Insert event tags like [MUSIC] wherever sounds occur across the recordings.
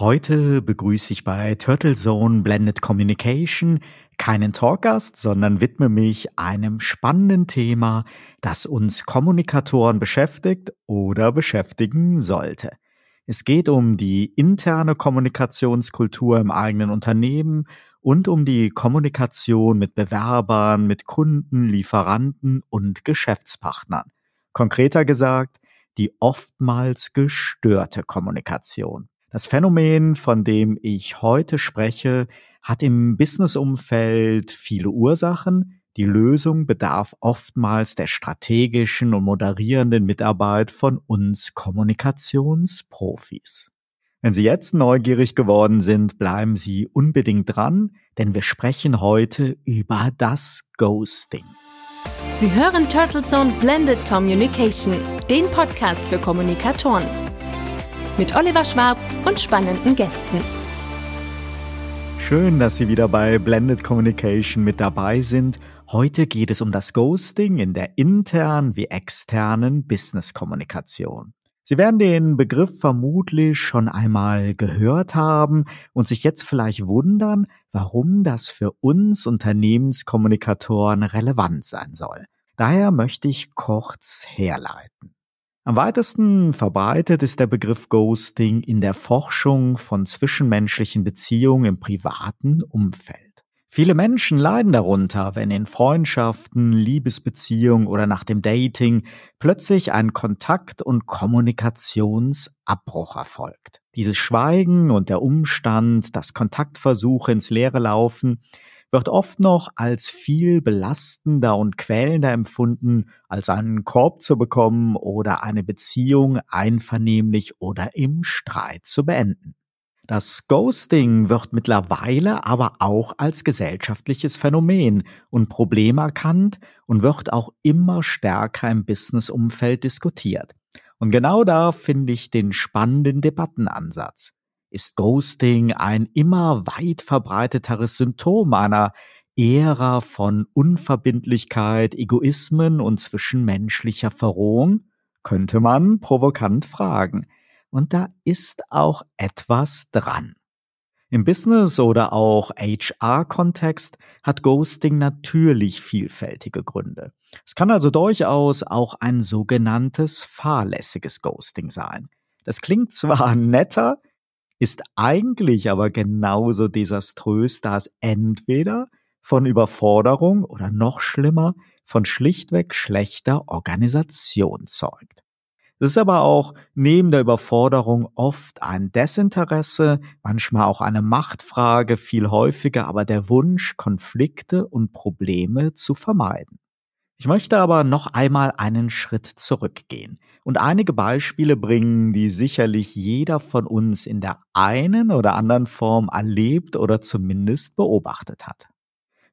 Heute begrüße ich bei Turtle Zone Blended Communication keinen Talkgast, sondern widme mich einem spannenden Thema, das uns Kommunikatoren beschäftigt oder beschäftigen sollte. Es geht um die interne Kommunikationskultur im eigenen Unternehmen und um die Kommunikation mit Bewerbern, mit Kunden, Lieferanten und Geschäftspartnern. Konkreter gesagt, die oftmals gestörte Kommunikation. Das Phänomen, von dem ich heute spreche, hat im Businessumfeld viele Ursachen. Die Lösung bedarf oftmals der strategischen und moderierenden Mitarbeit von uns Kommunikationsprofis. Wenn Sie jetzt neugierig geworden sind, bleiben Sie unbedingt dran, denn wir sprechen heute über das Ghosting. Sie hören Turtle Zone Blended Communication, den Podcast für Kommunikatoren mit Oliver Schwarz und spannenden Gästen. Schön, dass Sie wieder bei Blended Communication mit dabei sind. Heute geht es um das Ghosting in der internen wie externen Business-Kommunikation. Sie werden den Begriff vermutlich schon einmal gehört haben und sich jetzt vielleicht wundern, warum das für uns Unternehmenskommunikatoren relevant sein soll. Daher möchte ich kurz herleiten. Am weitesten verbreitet ist der Begriff Ghosting in der Forschung von zwischenmenschlichen Beziehungen im privaten Umfeld. Viele Menschen leiden darunter, wenn in Freundschaften, Liebesbeziehungen oder nach dem Dating plötzlich ein Kontakt- und Kommunikationsabbruch erfolgt. Dieses Schweigen und der Umstand, dass Kontaktversuche ins Leere laufen, wird oft noch als viel belastender und quälender empfunden, als einen Korb zu bekommen oder eine Beziehung einvernehmlich oder im Streit zu beenden. Das Ghosting wird mittlerweile aber auch als gesellschaftliches Phänomen und Problem erkannt und wird auch immer stärker im Businessumfeld diskutiert. Und genau da finde ich den spannenden Debattenansatz ist Ghosting ein immer weit verbreiteteres Symptom einer Ära von Unverbindlichkeit, Egoismen und zwischenmenschlicher Verrohung? Könnte man provokant fragen. Und da ist auch etwas dran. Im Business oder auch HR-Kontext hat Ghosting natürlich vielfältige Gründe. Es kann also durchaus auch ein sogenanntes fahrlässiges Ghosting sein. Das klingt zwar [LAUGHS] netter, ist eigentlich aber genauso desaströs, da es entweder von Überforderung oder noch schlimmer von schlichtweg schlechter Organisation zeugt. Es ist aber auch neben der Überforderung oft ein Desinteresse, manchmal auch eine Machtfrage, viel häufiger aber der Wunsch, Konflikte und Probleme zu vermeiden. Ich möchte aber noch einmal einen Schritt zurückgehen und einige Beispiele bringen, die sicherlich jeder von uns in der einen oder anderen Form erlebt oder zumindest beobachtet hat.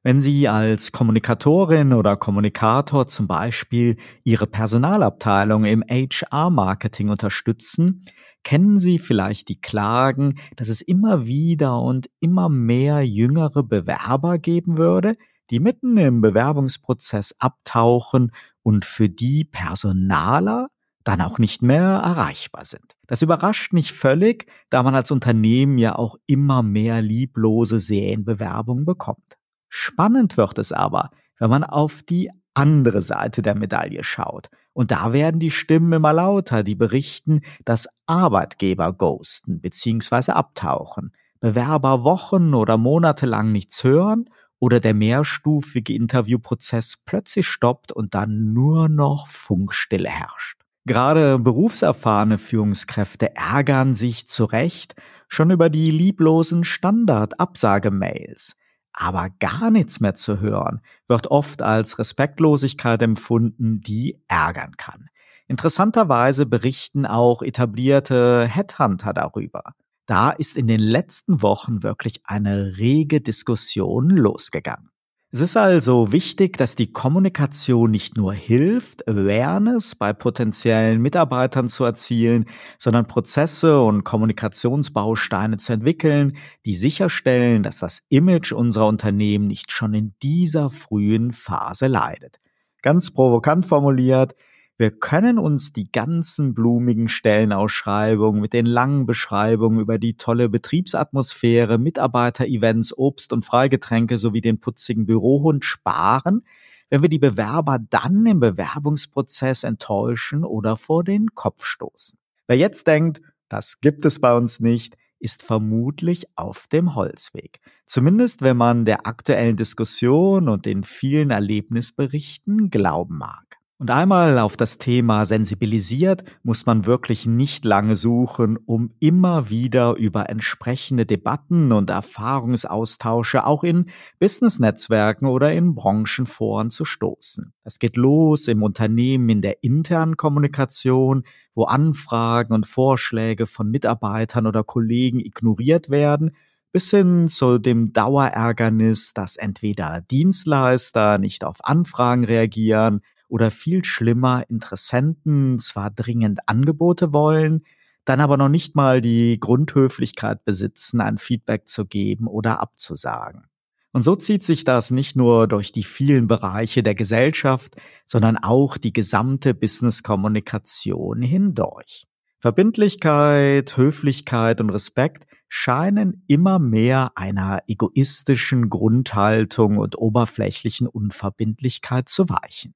Wenn Sie als Kommunikatorin oder Kommunikator zum Beispiel Ihre Personalabteilung im HR-Marketing unterstützen, kennen Sie vielleicht die Klagen, dass es immer wieder und immer mehr jüngere Bewerber geben würde, die mitten im Bewerbungsprozess abtauchen und für die Personaler dann auch nicht mehr erreichbar sind. Das überrascht nicht völlig, da man als Unternehmen ja auch immer mehr lieblose Serienbewerbungen bekommt. Spannend wird es aber, wenn man auf die andere Seite der Medaille schaut. Und da werden die Stimmen immer lauter, die berichten, dass Arbeitgeber ghosten bzw. abtauchen, Bewerber Wochen oder Monate lang nichts hören oder der mehrstufige Interviewprozess plötzlich stoppt und dann nur noch Funkstille herrscht. Gerade berufserfahrene Führungskräfte ärgern sich zu Recht schon über die lieblosen Standard-Absagemails. Aber gar nichts mehr zu hören wird oft als Respektlosigkeit empfunden, die ärgern kann. Interessanterweise berichten auch etablierte Headhunter darüber. Da ist in den letzten Wochen wirklich eine rege Diskussion losgegangen. Es ist also wichtig, dass die Kommunikation nicht nur hilft, Awareness bei potenziellen Mitarbeitern zu erzielen, sondern Prozesse und Kommunikationsbausteine zu entwickeln, die sicherstellen, dass das Image unserer Unternehmen nicht schon in dieser frühen Phase leidet. Ganz provokant formuliert, Wir können uns die ganzen blumigen Stellenausschreibungen mit den langen Beschreibungen über die tolle Betriebsatmosphäre, Mitarbeiterevents, Obst und Freigetränke sowie den putzigen Bürohund sparen, wenn wir die Bewerber dann im Bewerbungsprozess enttäuschen oder vor den Kopf stoßen. Wer jetzt denkt, das gibt es bei uns nicht, ist vermutlich auf dem Holzweg. Zumindest wenn man der aktuellen Diskussion und den vielen Erlebnisberichten glauben mag. Und einmal auf das Thema sensibilisiert, muss man wirklich nicht lange suchen, um immer wieder über entsprechende Debatten und Erfahrungsaustausche auch in Business-Netzwerken oder in Branchenforen zu stoßen. Es geht los im Unternehmen in der internen Kommunikation, wo Anfragen und Vorschläge von Mitarbeitern oder Kollegen ignoriert werden, bis hin zu dem Dauerärgernis, dass entweder Dienstleister nicht auf Anfragen reagieren oder viel schlimmer Interessenten zwar dringend Angebote wollen, dann aber noch nicht mal die Grundhöflichkeit besitzen, ein Feedback zu geben oder abzusagen. Und so zieht sich das nicht nur durch die vielen Bereiche der Gesellschaft, sondern auch die gesamte Business-Kommunikation hindurch. Verbindlichkeit, Höflichkeit und Respekt scheinen immer mehr einer egoistischen Grundhaltung und oberflächlichen Unverbindlichkeit zu weichen.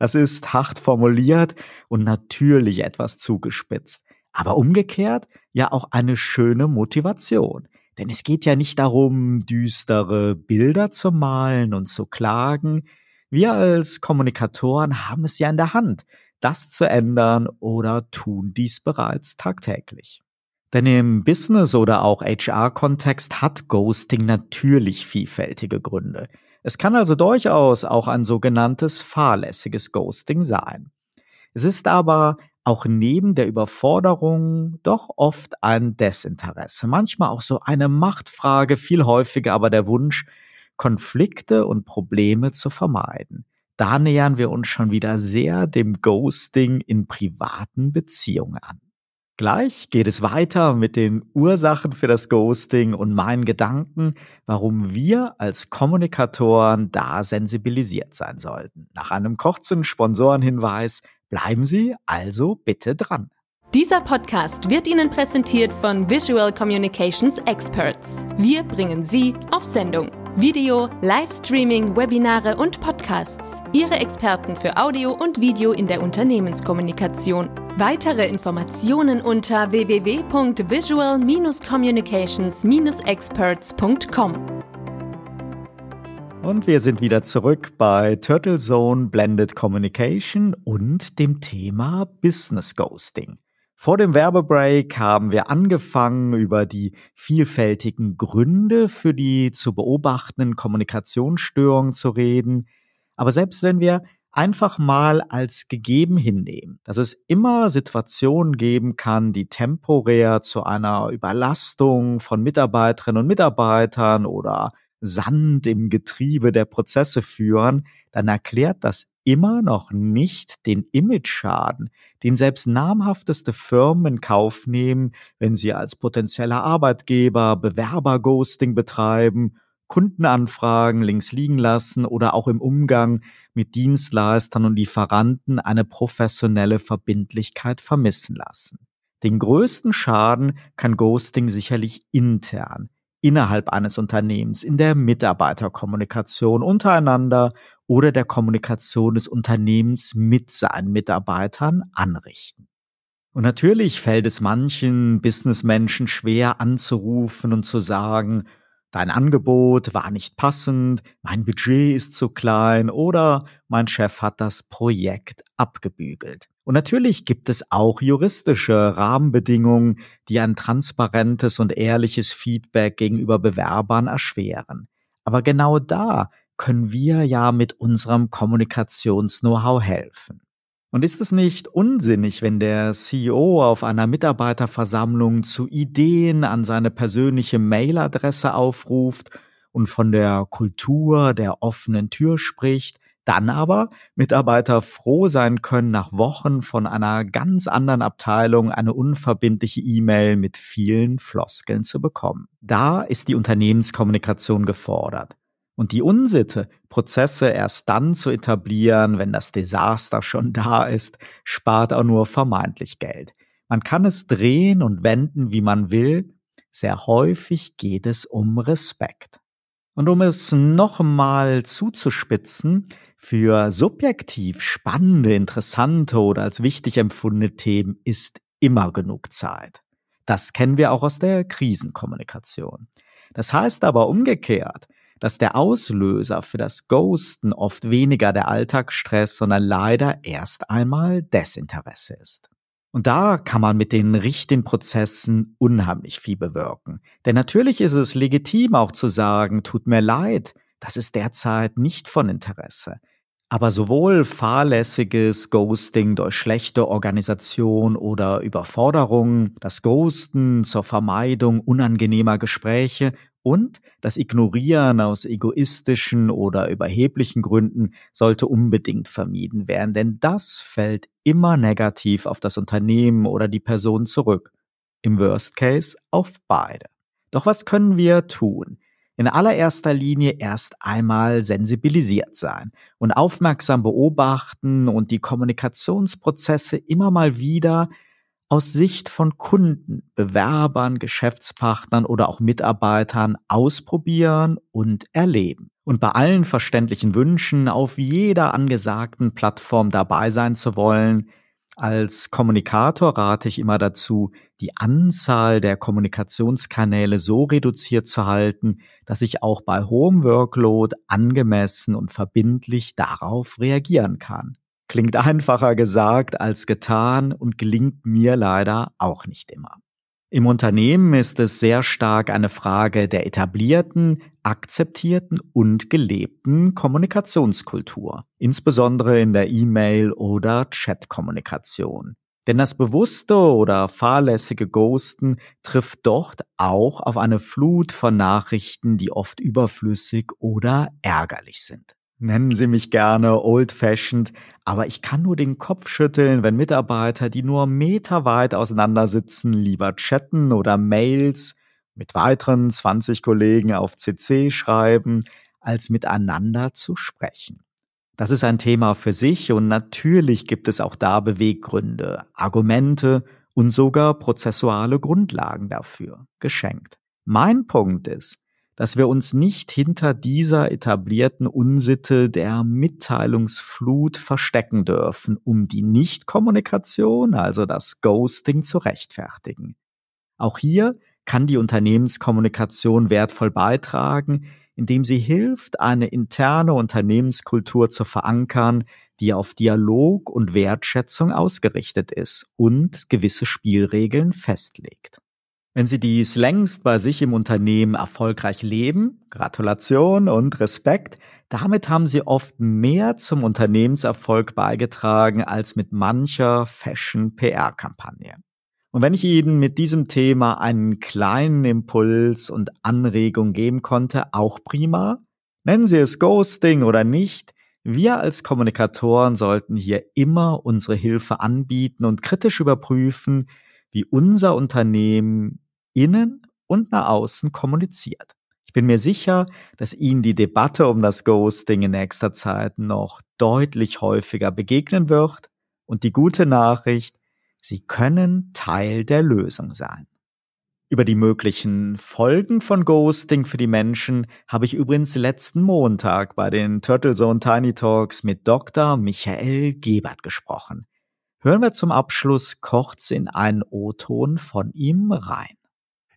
Das ist hart formuliert und natürlich etwas zugespitzt. Aber umgekehrt ja auch eine schöne Motivation. Denn es geht ja nicht darum, düstere Bilder zu malen und zu klagen. Wir als Kommunikatoren haben es ja in der Hand, das zu ändern oder tun dies bereits tagtäglich. Denn im Business- oder auch HR-Kontext hat Ghosting natürlich vielfältige Gründe. Es kann also durchaus auch ein sogenanntes fahrlässiges Ghosting sein. Es ist aber auch neben der Überforderung doch oft ein Desinteresse, manchmal auch so eine Machtfrage, viel häufiger aber der Wunsch, Konflikte und Probleme zu vermeiden. Da nähern wir uns schon wieder sehr dem Ghosting in privaten Beziehungen an. Gleich geht es weiter mit den Ursachen für das Ghosting und meinen Gedanken, warum wir als Kommunikatoren da sensibilisiert sein sollten. Nach einem kurzen Sponsorenhinweis bleiben Sie also bitte dran. Dieser Podcast wird Ihnen präsentiert von Visual Communications Experts. Wir bringen Sie auf Sendung. Video, Livestreaming, Webinare und Podcasts. Ihre Experten für Audio und Video in der Unternehmenskommunikation. Weitere Informationen unter www.visual-communications-experts.com. Und wir sind wieder zurück bei Turtle Zone Blended Communication und dem Thema Business Ghosting. Vor dem Werbebreak haben wir angefangen, über die vielfältigen Gründe für die zu beobachtenden Kommunikationsstörungen zu reden. Aber selbst wenn wir einfach mal als gegeben hinnehmen, dass es immer Situationen geben kann, die temporär zu einer Überlastung von Mitarbeiterinnen und Mitarbeitern oder Sand im Getriebe der Prozesse führen, dann erklärt das immer noch nicht den Image-Schaden, den selbst namhafteste Firmen in Kauf nehmen, wenn sie als potenzieller Arbeitgeber Bewerber-Ghosting betreiben Kundenanfragen links liegen lassen oder auch im Umgang mit Dienstleistern und Lieferanten eine professionelle Verbindlichkeit vermissen lassen. Den größten Schaden kann Ghosting sicherlich intern, innerhalb eines Unternehmens, in der Mitarbeiterkommunikation untereinander oder der Kommunikation des Unternehmens mit seinen Mitarbeitern anrichten. Und natürlich fällt es manchen Businessmenschen schwer anzurufen und zu sagen, Dein Angebot war nicht passend, mein Budget ist zu klein oder mein Chef hat das Projekt abgebügelt. Und natürlich gibt es auch juristische Rahmenbedingungen, die ein transparentes und ehrliches Feedback gegenüber Bewerbern erschweren. Aber genau da können wir ja mit unserem Kommunikations-Know-how helfen. Und ist es nicht unsinnig, wenn der CEO auf einer Mitarbeiterversammlung zu Ideen an seine persönliche Mailadresse aufruft und von der Kultur der offenen Tür spricht, dann aber Mitarbeiter froh sein können, nach Wochen von einer ganz anderen Abteilung eine unverbindliche E-Mail mit vielen Floskeln zu bekommen. Da ist die Unternehmenskommunikation gefordert. Und die Unsitte, Prozesse erst dann zu etablieren, wenn das Desaster schon da ist, spart auch nur vermeintlich Geld. Man kann es drehen und wenden, wie man will. Sehr häufig geht es um Respekt. Und um es nochmal zuzuspitzen, für subjektiv spannende, interessante oder als wichtig empfundene Themen ist immer genug Zeit. Das kennen wir auch aus der Krisenkommunikation. Das heißt aber umgekehrt, dass der Auslöser für das Ghosten oft weniger der Alltagsstress, sondern leider erst einmal Desinteresse ist. Und da kann man mit den richtigen Prozessen unheimlich viel bewirken. Denn natürlich ist es legitim auch zu sagen, tut mir leid, das ist derzeit nicht von Interesse. Aber sowohl fahrlässiges Ghosting durch schlechte Organisation oder Überforderung, das Ghosten zur Vermeidung unangenehmer Gespräche und das Ignorieren aus egoistischen oder überheblichen Gründen sollte unbedingt vermieden werden, denn das fällt immer negativ auf das Unternehmen oder die Person zurück. Im Worst Case auf beide. Doch was können wir tun? In allererster Linie erst einmal sensibilisiert sein und aufmerksam beobachten und die Kommunikationsprozesse immer mal wieder aus Sicht von Kunden, Bewerbern, Geschäftspartnern oder auch Mitarbeitern ausprobieren und erleben. Und bei allen verständlichen Wünschen, auf jeder angesagten Plattform dabei sein zu wollen, als Kommunikator rate ich immer dazu, die Anzahl der Kommunikationskanäle so reduziert zu halten, dass ich auch bei hohem Workload angemessen und verbindlich darauf reagieren kann. Klingt einfacher gesagt als getan und gelingt mir leider auch nicht immer. Im Unternehmen ist es sehr stark eine Frage der etablierten, akzeptierten und gelebten Kommunikationskultur, insbesondere in der E-Mail- oder Chat-Kommunikation. Denn das bewusste oder fahrlässige Ghosten trifft dort auch auf eine Flut von Nachrichten, die oft überflüssig oder ärgerlich sind. Nennen Sie mich gerne old-fashioned, aber ich kann nur den Kopf schütteln, wenn Mitarbeiter, die nur meterweit auseinander sitzen, lieber chatten oder Mails mit weiteren 20 Kollegen auf CC schreiben, als miteinander zu sprechen. Das ist ein Thema für sich und natürlich gibt es auch da Beweggründe, Argumente und sogar prozessuale Grundlagen dafür, geschenkt. Mein Punkt ist, dass wir uns nicht hinter dieser etablierten Unsitte der Mitteilungsflut verstecken dürfen, um die Nichtkommunikation, also das Ghosting, zu rechtfertigen. Auch hier kann die Unternehmenskommunikation wertvoll beitragen, indem sie hilft, eine interne Unternehmenskultur zu verankern, die auf Dialog und Wertschätzung ausgerichtet ist und gewisse Spielregeln festlegt. Wenn Sie dies längst bei sich im Unternehmen erfolgreich leben, Gratulation und Respekt, damit haben Sie oft mehr zum Unternehmenserfolg beigetragen als mit mancher Fashion-PR-Kampagne. Und wenn ich Ihnen mit diesem Thema einen kleinen Impuls und Anregung geben konnte, auch prima. Nennen Sie es Ghosting oder nicht, wir als Kommunikatoren sollten hier immer unsere Hilfe anbieten und kritisch überprüfen, wie unser Unternehmen innen und nach außen kommuniziert. Ich bin mir sicher, dass Ihnen die Debatte um das Ghosting in nächster Zeit noch deutlich häufiger begegnen wird. Und die gute Nachricht, Sie können Teil der Lösung sein. Über die möglichen Folgen von Ghosting für die Menschen habe ich übrigens letzten Montag bei den Turtle Zone Tiny Talks mit Dr. Michael Gebert gesprochen. Hören wir zum Abschluss kurz in einen O-Ton von ihm rein.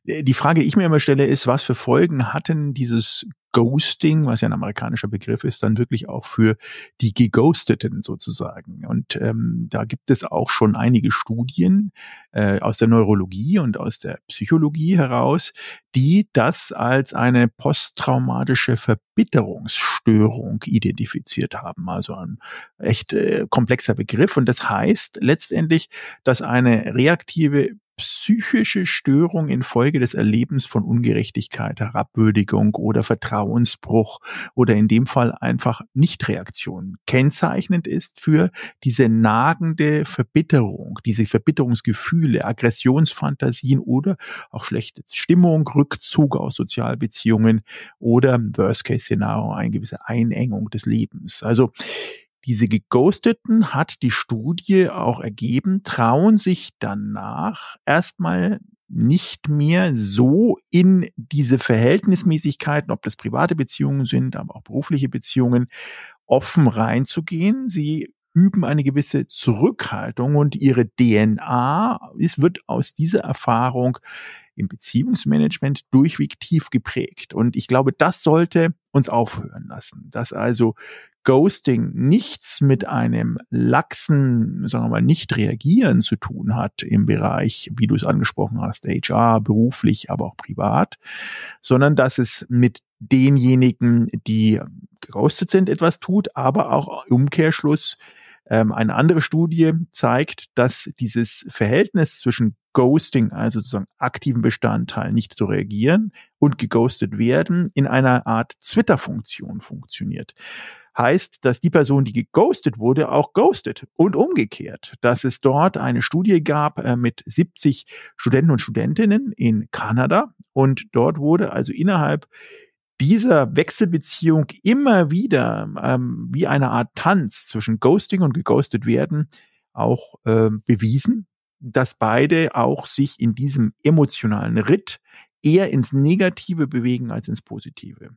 Die Frage, die ich mir immer stelle, ist, was für Folgen hatten dieses Ghosting, was ja ein amerikanischer Begriff ist, dann wirklich auch für die Geghosteten sozusagen. Und ähm, da gibt es auch schon einige Studien äh, aus der Neurologie und aus der Psychologie heraus, die das als eine posttraumatische Verbitterungsstörung identifiziert haben. Also ein echt äh, komplexer Begriff. Und das heißt letztendlich, dass eine reaktive psychische Störung infolge des Erlebens von Ungerechtigkeit, Herabwürdigung oder Vertrauen Vertrauensbruch oder in dem Fall einfach Nichtreaktion kennzeichnend ist für diese nagende Verbitterung, diese Verbitterungsgefühle, Aggressionsfantasien oder auch schlechte Stimmung, Rückzug aus Sozialbeziehungen oder Worst-Case-Szenario, eine gewisse Einengung des Lebens. Also diese Geghosteten hat die Studie auch ergeben, trauen sich danach erstmal nicht mehr so in diese Verhältnismäßigkeiten, ob das private Beziehungen sind, aber auch berufliche Beziehungen, offen reinzugehen. Sie üben eine gewisse Zurückhaltung und ihre DNA ist, wird aus dieser Erfahrung im Beziehungsmanagement durchweg tief geprägt. Und ich glaube, das sollte uns aufhören lassen, dass also Ghosting nichts mit einem laxen, sagen wir mal, nicht reagieren zu tun hat im Bereich, wie du es angesprochen hast, HR, beruflich, aber auch privat, sondern dass es mit denjenigen, die geghostet sind, etwas tut, aber auch Umkehrschluss ähm, eine andere Studie zeigt, dass dieses Verhältnis zwischen Ghosting, also sozusagen aktiven Bestandteil, nicht zu reagieren und geghostet werden, in einer Art Twitter-Funktion funktioniert. Heißt, dass die Person, die geghostet wurde, auch ghostet. Und umgekehrt. Dass es dort eine Studie gab äh, mit 70 Studenten und Studentinnen in Kanada. Und dort wurde also innerhalb dieser Wechselbeziehung immer wieder ähm, wie eine Art Tanz zwischen Ghosting und geghostet werden auch äh, bewiesen, dass beide auch sich in diesem emotionalen Ritt eher ins Negative bewegen als ins Positive.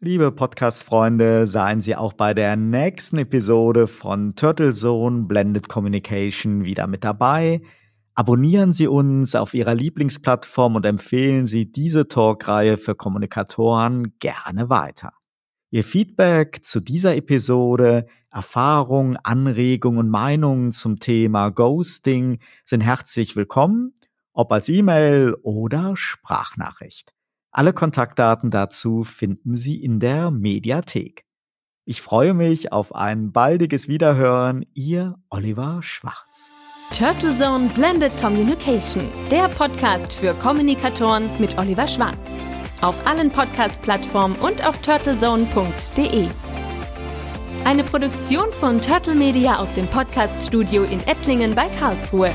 Liebe Podcast-Freunde, seien Sie auch bei der nächsten Episode von Turtle Zone Blended Communication wieder mit dabei. Abonnieren Sie uns auf Ihrer Lieblingsplattform und empfehlen Sie diese Talkreihe für Kommunikatoren gerne weiter. Ihr Feedback zu dieser Episode, Erfahrungen, Anregungen und Meinungen zum Thema Ghosting sind herzlich willkommen, ob als E-Mail oder Sprachnachricht. Alle Kontaktdaten dazu finden Sie in der Mediathek. Ich freue mich auf ein baldiges Wiederhören, Ihr Oliver Schwarz. Turtle Zone Blended Communication, der Podcast für Kommunikatoren mit Oliver Schwarz. Auf allen Podcast-Plattformen und auf turtlezone.de. Eine Produktion von Turtle Media aus dem Podcast-Studio in Ettlingen bei Karlsruhe.